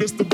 I kill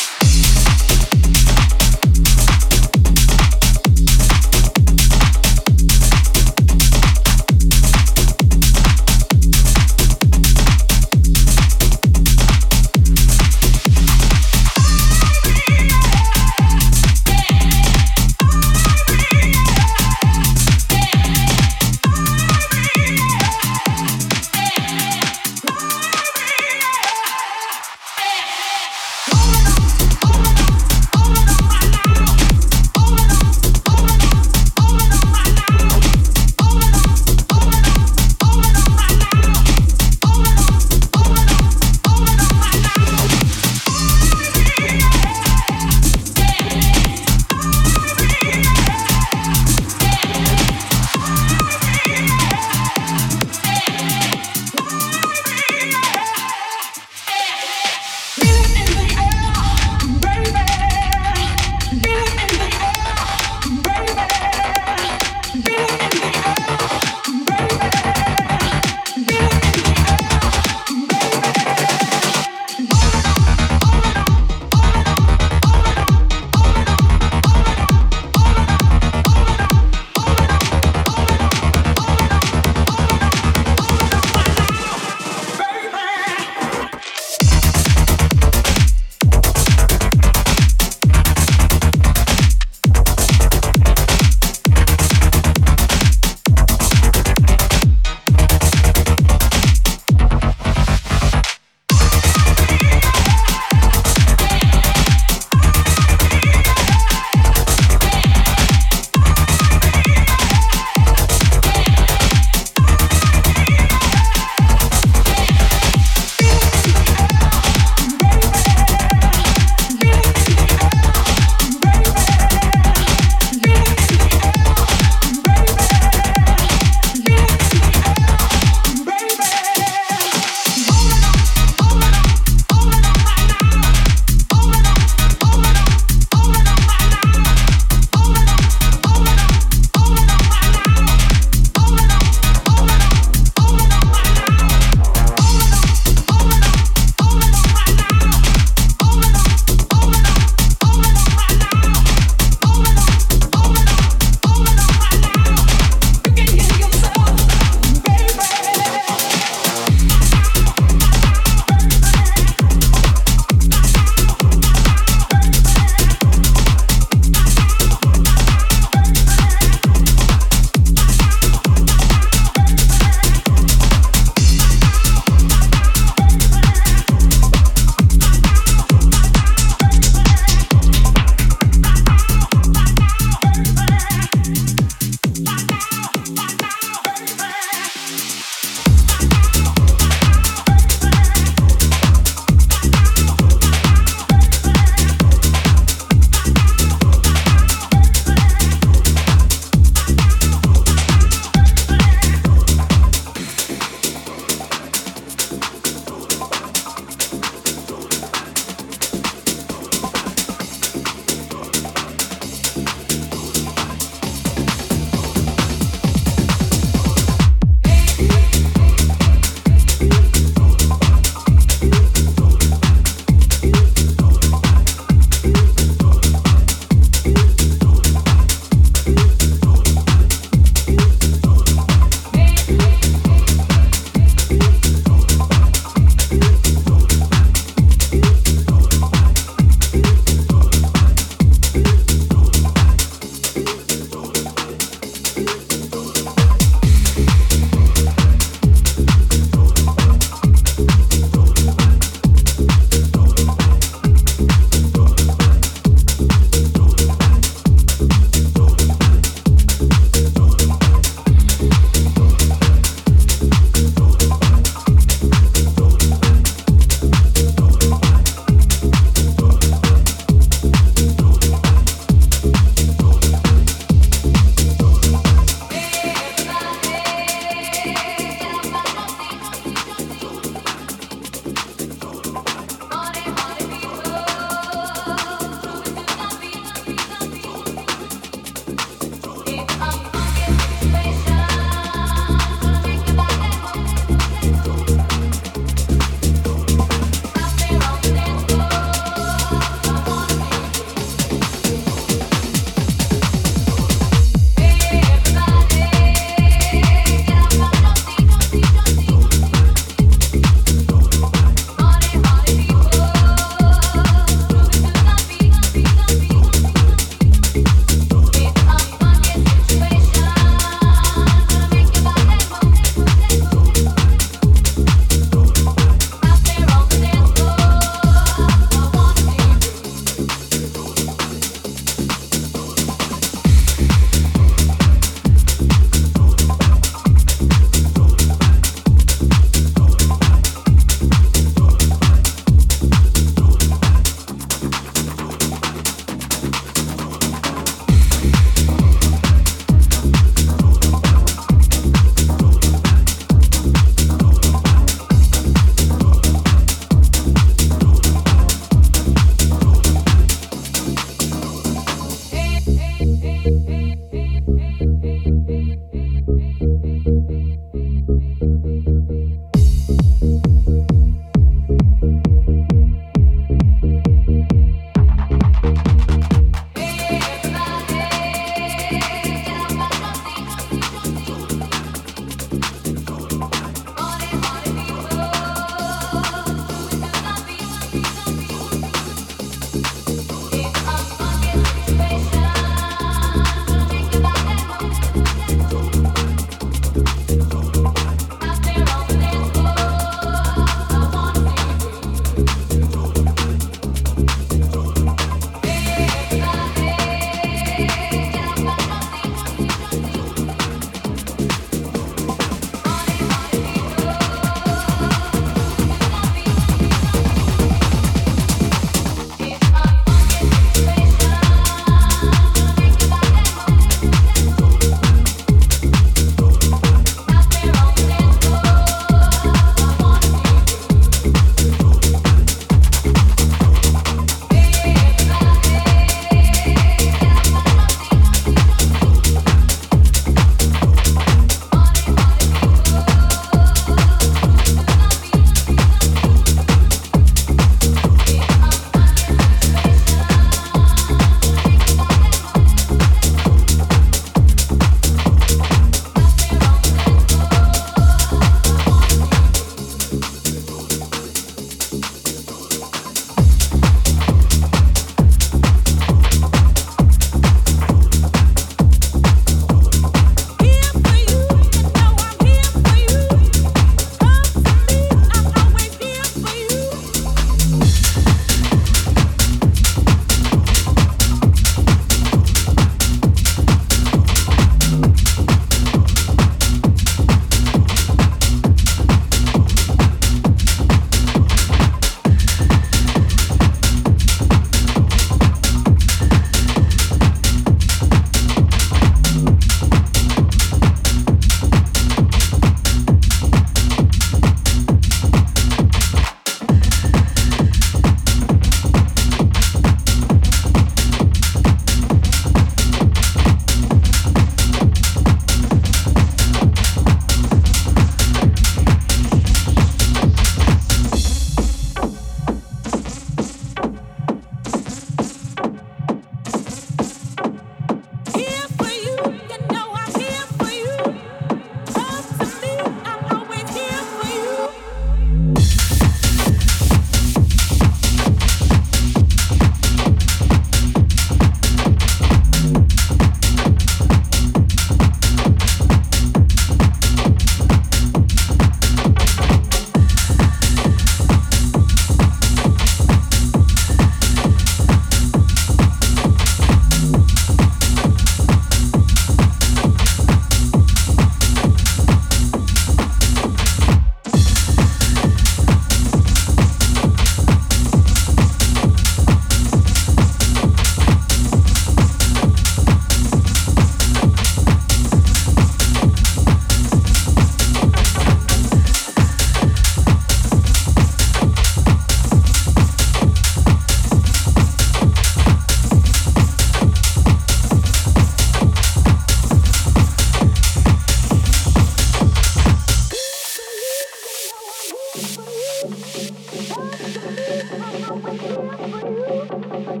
stop,